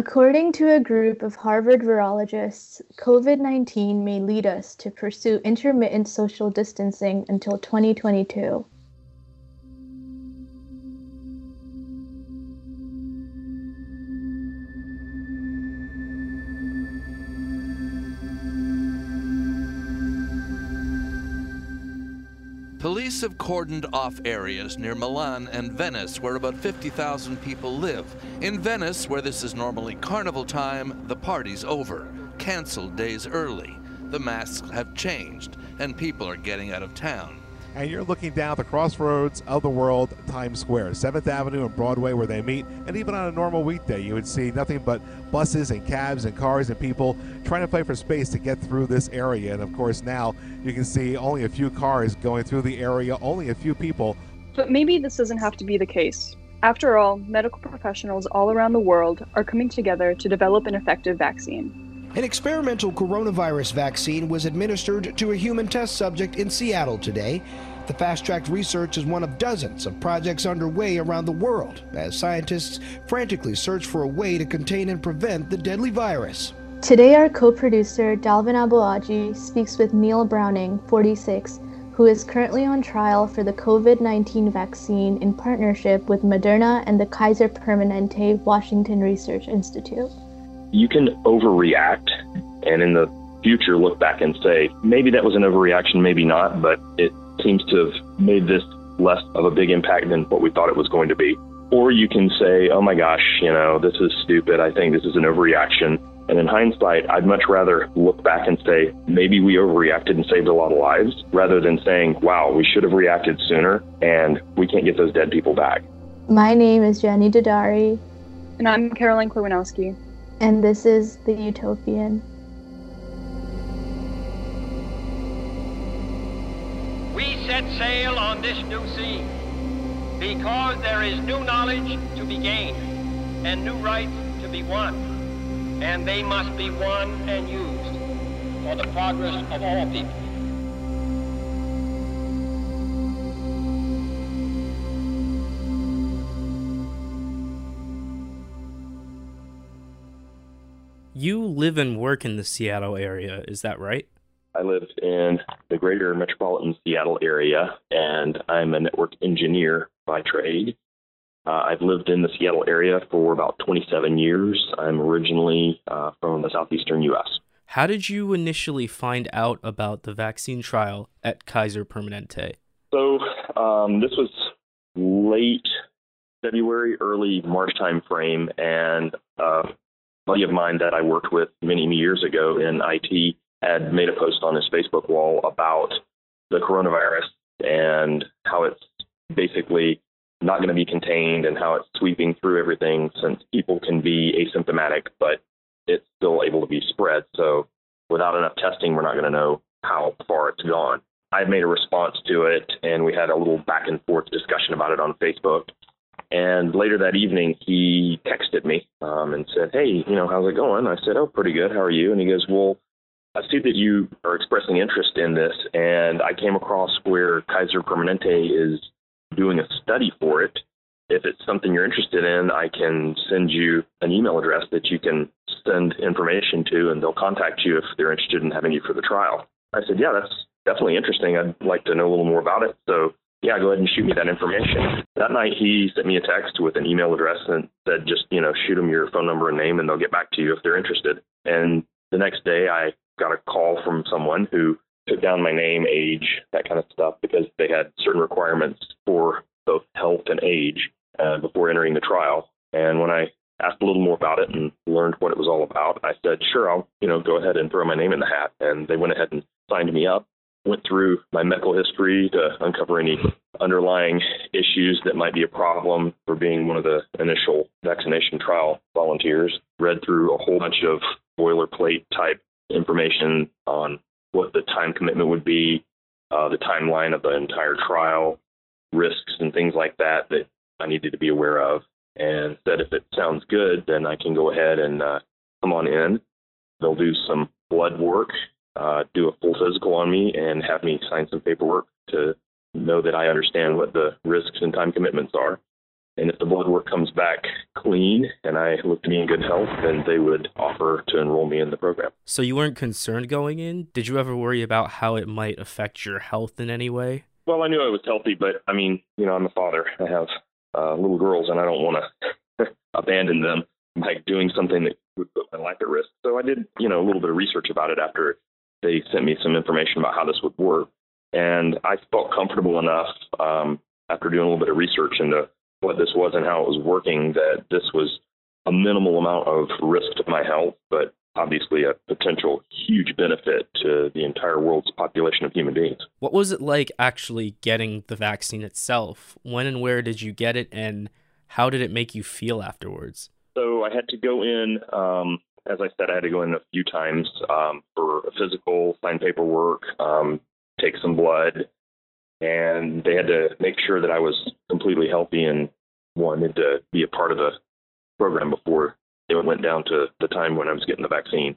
According to a group of Harvard virologists, COVID 19 may lead us to pursue intermittent social distancing until 2022. Police have cordoned off areas near Milan and Venice where about 50,000 people live. In Venice, where this is normally carnival time, the party's over, canceled days early. The masks have changed, and people are getting out of town and you're looking down at the crossroads of the world, Times Square, 7th Avenue and Broadway, where they meet. And even on a normal weekday, you would see nothing but buses and cabs and cars and people trying to fight for space to get through this area. And of course, now you can see only a few cars going through the area, only a few people. But maybe this doesn't have to be the case. After all, medical professionals all around the world are coming together to develop an effective vaccine. An experimental coronavirus vaccine was administered to a human test subject in Seattle today. The fast tracked research is one of dozens of projects underway around the world as scientists frantically search for a way to contain and prevent the deadly virus. Today, our co producer, Dalvin Abuaji, speaks with Neal Browning, 46, who is currently on trial for the COVID 19 vaccine in partnership with Moderna and the Kaiser Permanente Washington Research Institute you can overreact and in the future look back and say, maybe that was an overreaction, maybe not, but it seems to have made this less of a big impact than what we thought it was going to be. Or you can say, oh my gosh, you know, this is stupid. I think this is an overreaction. And in hindsight, I'd much rather look back and say, maybe we overreacted and saved a lot of lives, rather than saying, wow, we should have reacted sooner and we can't get those dead people back. My name is Jenny Dodari. And I'm Caroline Klewinowski and this is the Utopian. We set sail on this new sea because there is new knowledge to be gained and new rights to be won, and they must be won and used for the progress of all people. You live and work in the Seattle area, is that right? I live in the greater metropolitan Seattle area, and I'm a network engineer by trade. Uh, I've lived in the Seattle area for about 27 years. I'm originally uh, from the southeastern U.S. How did you initially find out about the vaccine trial at Kaiser Permanente? So, um, this was late February, early March time frame, and uh, buddy of mine that I worked with many, many years ago in IT had made a post on his Facebook wall about the coronavirus and how it's basically not going to be contained and how it's sweeping through everything since people can be asymptomatic, but it's still able to be spread. So without enough testing, we're not going to know how far it's gone. I made a response to it, and we had a little back and forth discussion about it on Facebook. And later that evening, he texted me um, and said, Hey, you know, how's it going? I said, Oh, pretty good. How are you? And he goes, Well, I see that you are expressing interest in this, and I came across where Kaiser Permanente is doing a study for it. If it's something you're interested in, I can send you an email address that you can send information to, and they'll contact you if they're interested in having you for the trial. I said, Yeah, that's definitely interesting. I'd like to know a little more about it. So yeah, go ahead and shoot me that information. That night, he sent me a text with an email address and said, just, you know, shoot them your phone number and name, and they'll get back to you if they're interested. And the next day, I got a call from someone who took down my name, age, that kind of stuff, because they had certain requirements for both health and age uh, before entering the trial. And when I asked a little more about it and learned what it was all about, I said, sure, I'll, you know, go ahead and throw my name in the hat. And they went ahead and signed me up went through my medical history to uncover any underlying issues that might be a problem for being one of the initial vaccination trial volunteers. Read through a whole bunch of boilerplate type information on what the time commitment would be, uh, the timeline of the entire trial, risks and things like that that I needed to be aware of, and said if it sounds good, then I can go ahead and uh, come on in. They'll do some blood work uh, do a full physical on me and have me sign some paperwork to know that I understand what the risks and time commitments are. And if the blood work comes back clean and I look to be in good health, then they would offer to enroll me in the program. So you weren't concerned going in? Did you ever worry about how it might affect your health in any way? Well, I knew I was healthy, but I mean, you know, I'm a father. I have uh, little girls, and I don't want to abandon them by doing something that would put my life at risk. So I did, you know, a little bit of research about it after they sent me some information about how this would work. And I felt comfortable enough um, after doing a little bit of research into what this was and how it was working that this was a minimal amount of risk to my health, but obviously a potential huge benefit to the entire world's population of human beings. What was it like actually getting the vaccine itself? When and where did you get it, and how did it make you feel afterwards? So I had to go in. Um, as I said, I had to go in a few times um, for a physical, sign paperwork, um, take some blood, and they had to make sure that I was completely healthy and wanted to be a part of the program before it went down to the time when I was getting the vaccine.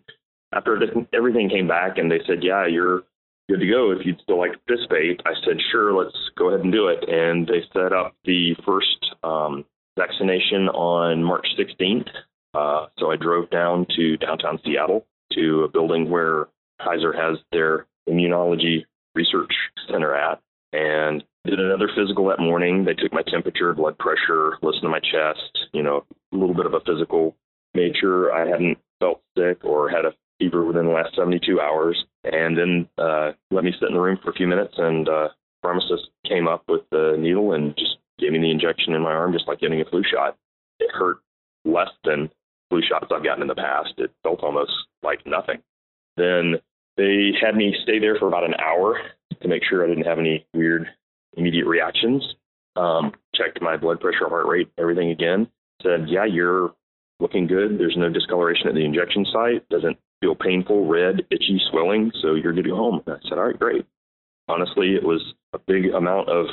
After everything came back and they said, "Yeah, you're good to go if you'd still like to participate," I said, "Sure, let's go ahead and do it." And they set up the first um, vaccination on March 16th. Uh, so I drove down to downtown Seattle to a building where Kaiser has their immunology research center at and did another physical that morning. They took my temperature, blood pressure, listened to my chest, you know, a little bit of a physical, made sure I hadn't felt sick or had a fever within the last 72 hours, and then uh, let me sit in the room for a few minutes. And uh, pharmacist came up with the needle and just gave me the injection in my arm, just like getting a flu shot. It hurt less than flu shots I've gotten in the past. It felt almost like nothing. Then they had me stay there for about an hour to make sure I didn't have any weird immediate reactions. Um, checked my blood pressure, heart rate, everything again. Said, yeah, you're looking good. There's no discoloration at the injection site. Doesn't feel painful, red, itchy, swelling. So you're good to go home. And I said, all right, great. Honestly, it was a big amount of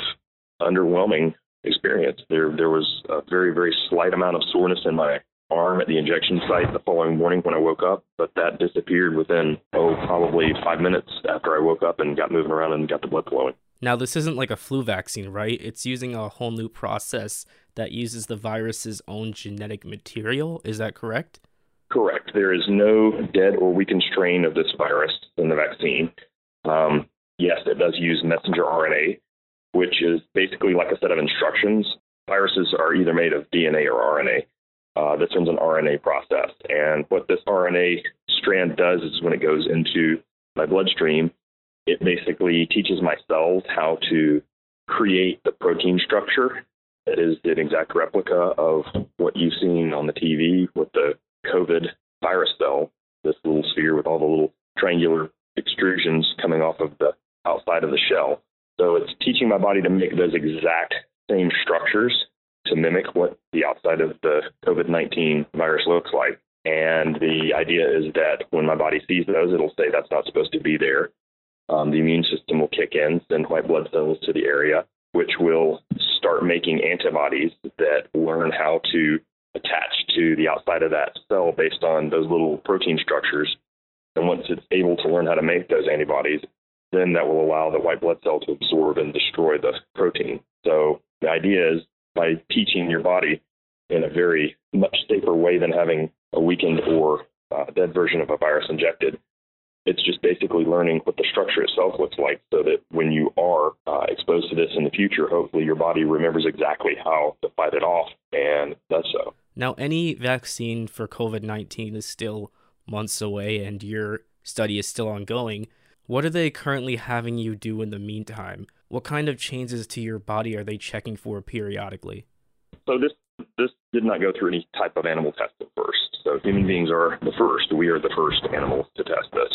underwhelming experience. There, there was a very, very slight amount of soreness in my arm at the injection site the following morning when I woke up, but that disappeared within, oh, probably five minutes after I woke up and got moving around and got the blood flowing. Now, this isn't like a flu vaccine, right? It's using a whole new process that uses the virus's own genetic material. Is that correct? Correct. There is no dead or weakened strain of this virus in the vaccine. Um, yes, it does use messenger RNA, which is basically like a set of instructions. Viruses are either made of DNA or RNA. Uh, this one's an RNA process. And what this RNA strand does is when it goes into my bloodstream, it basically teaches my cells how to create the protein structure that is an exact replica of what you've seen on the TV with the COVID virus cell, this little sphere with all the little triangular extrusions coming off of the outside of the shell. So it's teaching my body to make those exact same structures to mimic what the outside of the COVID 19 virus looks like. And the idea is that when my body sees those, it'll say that's not supposed to be there. Um, the immune system will kick in, send white blood cells to the area, which will start making antibodies that learn how to attach to the outside of that cell based on those little protein structures. And once it's able to learn how to make those antibodies, then that will allow the white blood cell to absorb and destroy the protein. So the idea is by teaching your body in a very much safer way than having a weakened or uh, dead version of a virus injected. It's just basically learning what the structure itself looks like so that when you are uh, exposed to this in the future, hopefully your body remembers exactly how to fight it off and does so. Now, any vaccine for COVID 19 is still months away and your study is still ongoing. What are they currently having you do in the meantime? What kind of changes to your body are they checking for periodically? So this this did not go through any type of animal testing first. So human beings are the first. We are the first animals to test this.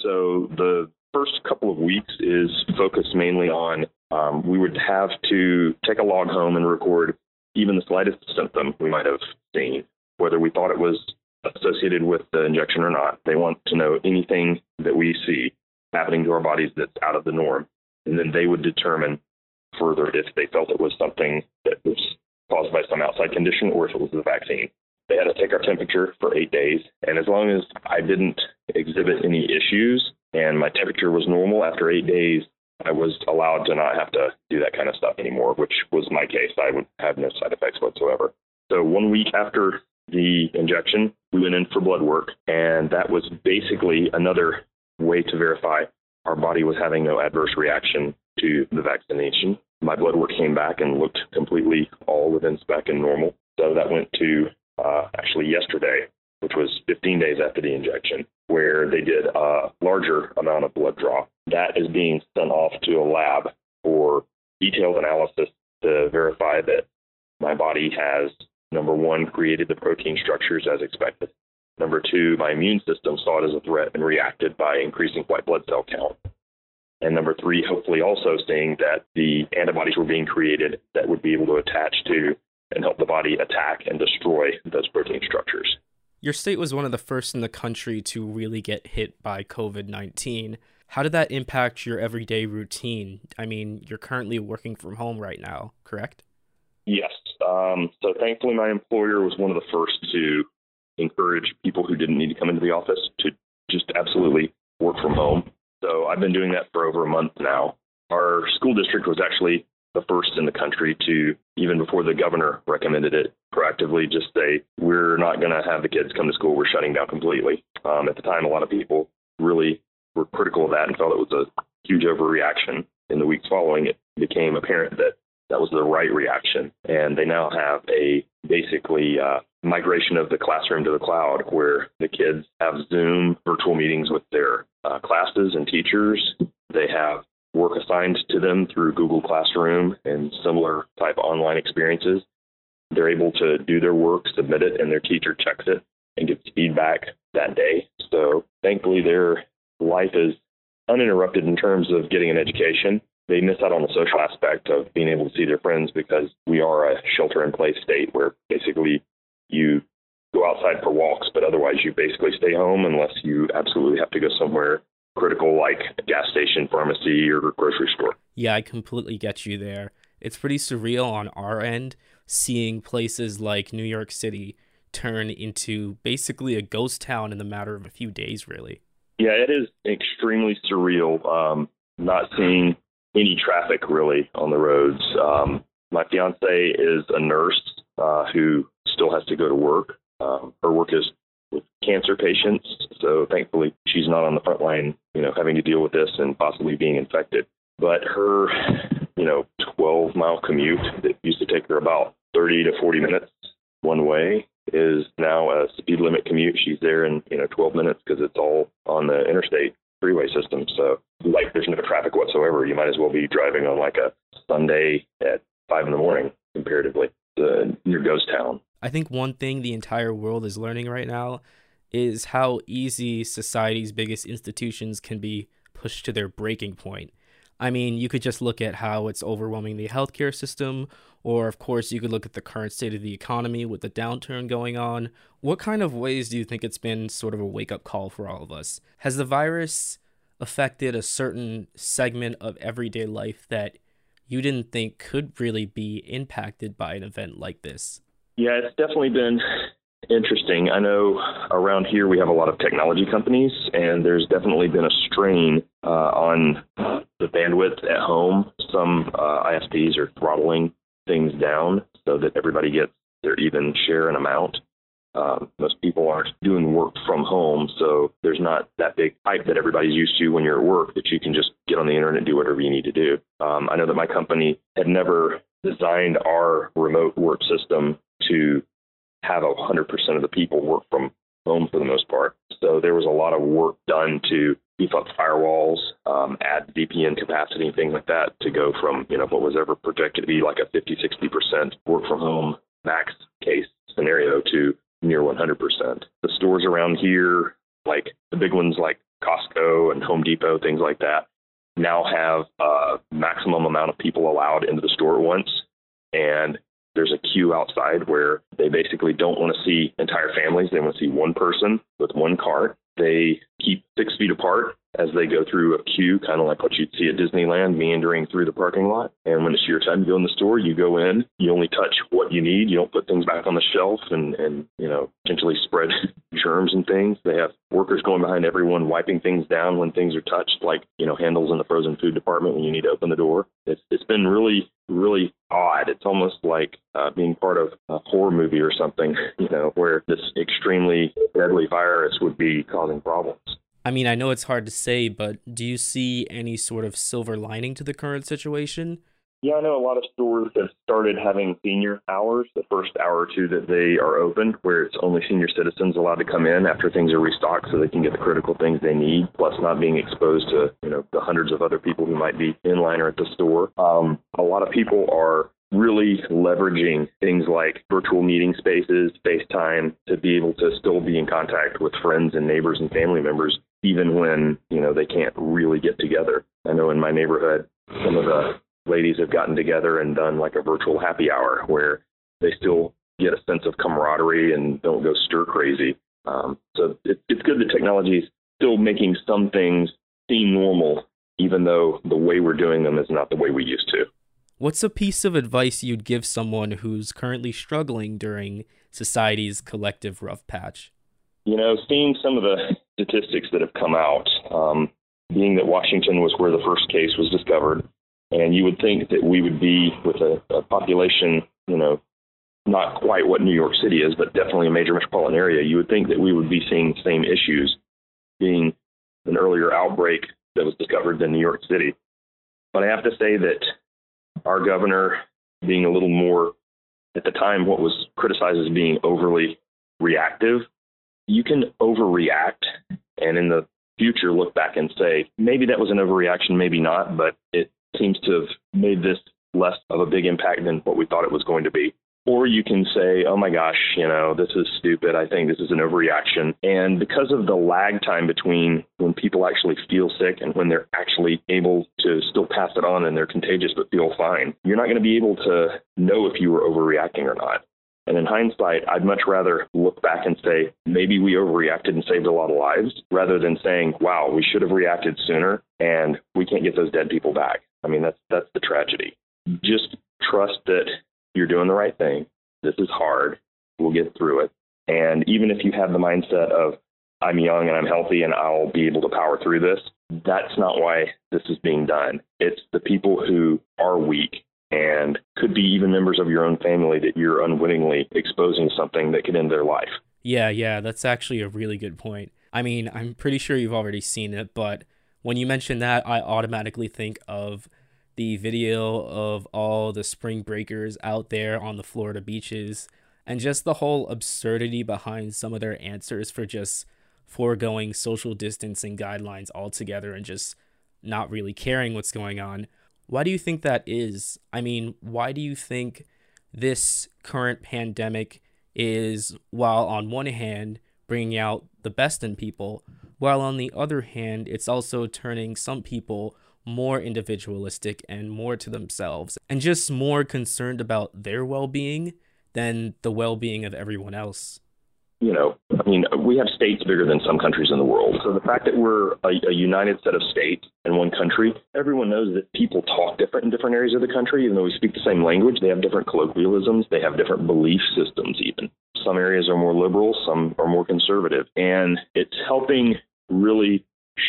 So the first couple of weeks is focused mainly on um, we would have to take a log home and record even the slightest symptom we might have seen, whether we thought it was associated with the injection or not. They want to know anything that we see happening to our bodies that's out of the norm. And then they would determine further if they felt it was something that was caused by some outside condition or if it was the vaccine. They had to take our temperature for eight days. And as long as I didn't exhibit any issues and my temperature was normal after eight days, I was allowed to not have to do that kind of stuff anymore, which was my case. I would have no side effects whatsoever. So one week after the injection, we went in for blood work, and that was basically another way to verify our body was having no adverse reaction to the vaccination. My blood work came back and looked completely all within spec and normal. So that went to uh, actually yesterday, which was 15 days after the injection, where they did a larger amount of blood draw. That is being sent off to a lab for detailed analysis to verify that my body has, number one, created the protein structures as expected. Number two, my immune system saw it as a threat and reacted by increasing white blood cell count. And number three, hopefully also seeing that the antibodies were being created that would be able to attach to and help the body attack and destroy those protein structures. Your state was one of the first in the country to really get hit by COVID 19. How did that impact your everyday routine? I mean, you're currently working from home right now, correct? Yes. Um, so thankfully, my employer was one of the first to encourage people who didn't need to come into the office to just absolutely work from home. So I've been doing that for over a month now. Our school district was actually the first in the country to, even before the governor recommended it, proactively just say, we're not going to have the kids come to school. We're shutting down completely. Um, at the time, a lot of people really were critical of that and felt it was a huge overreaction. In the weeks following, it became apparent that that was the right reaction. And they now have a basically uh, migration of the classroom to the cloud where the kids have Zoom virtual meetings with their uh, classes and teachers. They have work assigned to them through Google Classroom and similar type online experiences. They're able to do their work, submit it, and their teacher checks it and gives feedback that day. So thankfully, their life is uninterrupted in terms of getting an education they miss out on the social aspect of being able to see their friends because we are a shelter in place state where basically you go outside for walks, but otherwise you basically stay home unless you absolutely have to go somewhere critical like a gas station, pharmacy, or grocery store. Yeah, I completely get you there. It's pretty surreal on our end seeing places like New York City turn into basically a ghost town in the matter of a few days, really. Yeah, it is extremely surreal. Um, not seeing any traffic really on the roads. Um, my fiance is a nurse uh, who still has to go to work. Um, her work is with cancer patients, so thankfully she's not on the front line, you know, having to deal with this and possibly being infected. But her, you know, 12 mile commute that used to take her about 30 to 40 minutes one way is now a speed limit commute. She's there in you know 12 minutes because it's all on the interstate freeway system. So like there's no traffic whatsoever. You might as well be driving on like a Sunday at five in the morning comparatively to your ghost town. I think one thing the entire world is learning right now is how easy society's biggest institutions can be pushed to their breaking point. I mean, you could just look at how it's overwhelming the healthcare system, or of course, you could look at the current state of the economy with the downturn going on. What kind of ways do you think it's been sort of a wake up call for all of us? Has the virus affected a certain segment of everyday life that you didn't think could really be impacted by an event like this? Yeah, it's definitely been interesting. I know around here we have a lot of technology companies, and there's definitely been a strain uh, on the bandwidth at home. Some uh, ISPs are throttling things down so that everybody gets their even share and amount. Um, most people aren't doing work from home, so there's not that big hype that everybody's used to when you're at work that you can just get on the internet and do whatever you need to do. Um, I know that my company had never designed our remote work system to have 100% of the people work from home for the most part. So there was a lot of work done to beef up firewalls, um, add VPN capacity and things like that to go from, you know, what was ever projected to be like a 50, 60% work from home max case scenario to near 100%. The stores around here, like the big ones like Costco and Home Depot, things like that, now have a maximum amount of people allowed into the store at once. And there's a queue outside where they basically don't want to see entire families. They want to see one person with one cart. They keep six feet apart as they go through a queue, kind of like what you'd see at Disneyland, meandering through the parking lot. And when it's your time to go in the store, you go in, you only touch what you need. You don't put things back on the shelf and, and you know, potentially spread germs and things. They have workers going behind everyone, wiping things down when things are touched, like you know handles in the frozen food department when you need to open the door. It's it's been really really odd. It's almost like uh, being part of a horror movie or something, you know, where this extremely deadly virus would be causing problems. I mean, I know it's hard to say, but do you see any sort of silver lining to the current situation? Yeah, I know a lot of stores have started having senior hours, the first hour or two that they are open, where it's only senior citizens allowed to come in after things are restocked so they can get the critical things they need, plus not being exposed to, you know, the hundreds of other people who might be in line or at the store. Um, a lot of people are really leveraging things like virtual meeting spaces, FaceTime, to be able to still be in contact with friends and neighbors and family members, even when, you know, they can't really get together. I know in my neighborhood, some of the ladies have gotten together and done like a virtual happy hour where they still get a sense of camaraderie and don't go stir crazy. Um, so it, it's good that technology is still making some things seem normal, even though the way we're doing them is not the way we used to. What's a piece of advice you'd give someone who's currently struggling during society's collective rough patch? You know, seeing some of the statistics that have come out, um, being that Washington was where the first case was discovered, and you would think that we would be with a, a population, you know, not quite what New York City is, but definitely a major metropolitan area. You would think that we would be seeing the same issues, being an earlier outbreak that was discovered than New York City. But I have to say that our governor being a little more, at the time, what was criticized as being overly reactive. You can overreact, and in the future, look back and say, maybe that was an overreaction, maybe not, but it seems to have made this less of a big impact than what we thought it was going to be. Or you can say, oh my gosh, you know, this is stupid. I think this is an overreaction. And because of the lag time between when people actually feel sick and when they're actually able to still pass it on and they're contagious but feel fine, you're not going to be able to know if you were overreacting or not. And in hindsight, I'd much rather look back and say, maybe we overreacted and saved a lot of lives, rather than saying, wow, we should have reacted sooner and we can't get those dead people back. I mean, that's that's the tragedy. Just trust that you're doing the right thing. This is hard. We'll get through it. And even if you have the mindset of I'm young and I'm healthy and I'll be able to power through this, that's not why this is being done. It's the people who are weak and could be even members of your own family that you're unwittingly exposing something that could end their life. Yeah, yeah, that's actually a really good point. I mean, I'm pretty sure you've already seen it, but when you mention that, I automatically think of the video of all the spring breakers out there on the Florida beaches and just the whole absurdity behind some of their answers for just foregoing social distancing guidelines altogether and just not really caring what's going on. Why do you think that is? I mean, why do you think this current pandemic is, while on one hand bringing out the best in people, while on the other hand, it's also turning some people more individualistic and more to themselves and just more concerned about their well being than the well being of everyone else. You know, I mean, we have states bigger than some countries in the world. So the fact that we're a, a united set of states in one country, everyone knows that people talk different in different areas of the country. Even though we speak the same language, they have different colloquialisms, they have different belief systems, even. Some areas are more liberal, some are more conservative. And it's helping really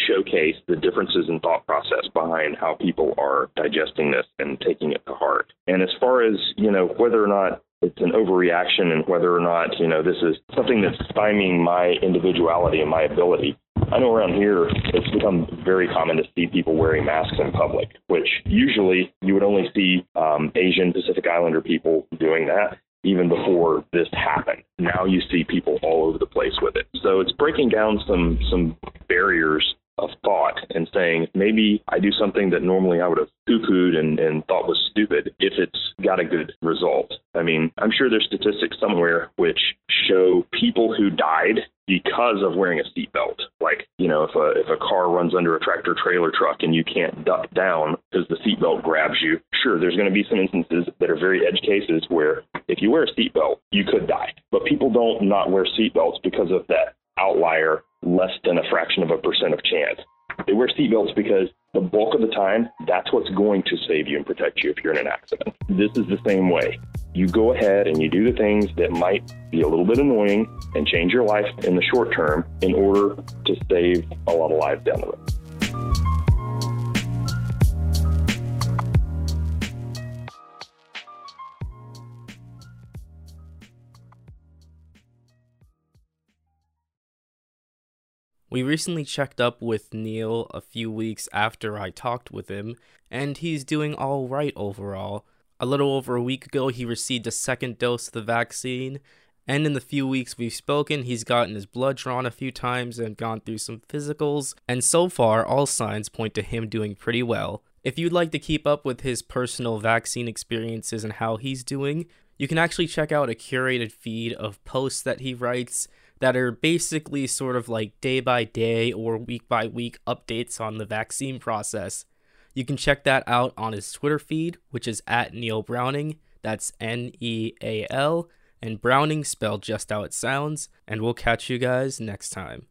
showcase the differences in thought process behind how people are digesting this and taking it to heart. And as far as, you know, whether or not it's an overreaction and whether or not, you know, this is something that's stymieing my individuality and my ability. I know around here it's become very common to see people wearing masks in public, which usually you would only see um, Asian Pacific Islander people doing that even before this happened. Now you see people all over the place with it. So it's breaking down some some barriers of thought and saying maybe I do something that normally I would have poo-pooed and, and thought was stupid if it's got a good result. I mean, I'm sure there's statistics somewhere which show people who died because of wearing a seatbelt. Like, you know, if a if a car runs under a tractor trailer truck and you can't duck down because the seatbelt grabs you, sure, there's going to be some instances that are very edge cases where if you wear a seatbelt, you could die. But people don't not wear seatbelts because of that outlier less than a fraction of a percent of chance. They wear seatbelts because the bulk of the time, that's what's going to save you and protect you if you're in an accident. This is the same way. You go ahead and you do the things that might be a little bit annoying and change your life in the short term in order to save a lot of lives down the road. We recently checked up with Neal a few weeks after I talked with him, and he's doing all right overall. A little over a week ago, he received a second dose of the vaccine, and in the few weeks we've spoken, he's gotten his blood drawn a few times and gone through some physicals, and so far, all signs point to him doing pretty well. If you'd like to keep up with his personal vaccine experiences and how he's doing, you can actually check out a curated feed of posts that he writes that are basically sort of like day by day or week by week updates on the vaccine process. You can check that out on his Twitter feed, which is at Neal Browning. That's N E A L, and Browning spelled just how it sounds. And we'll catch you guys next time.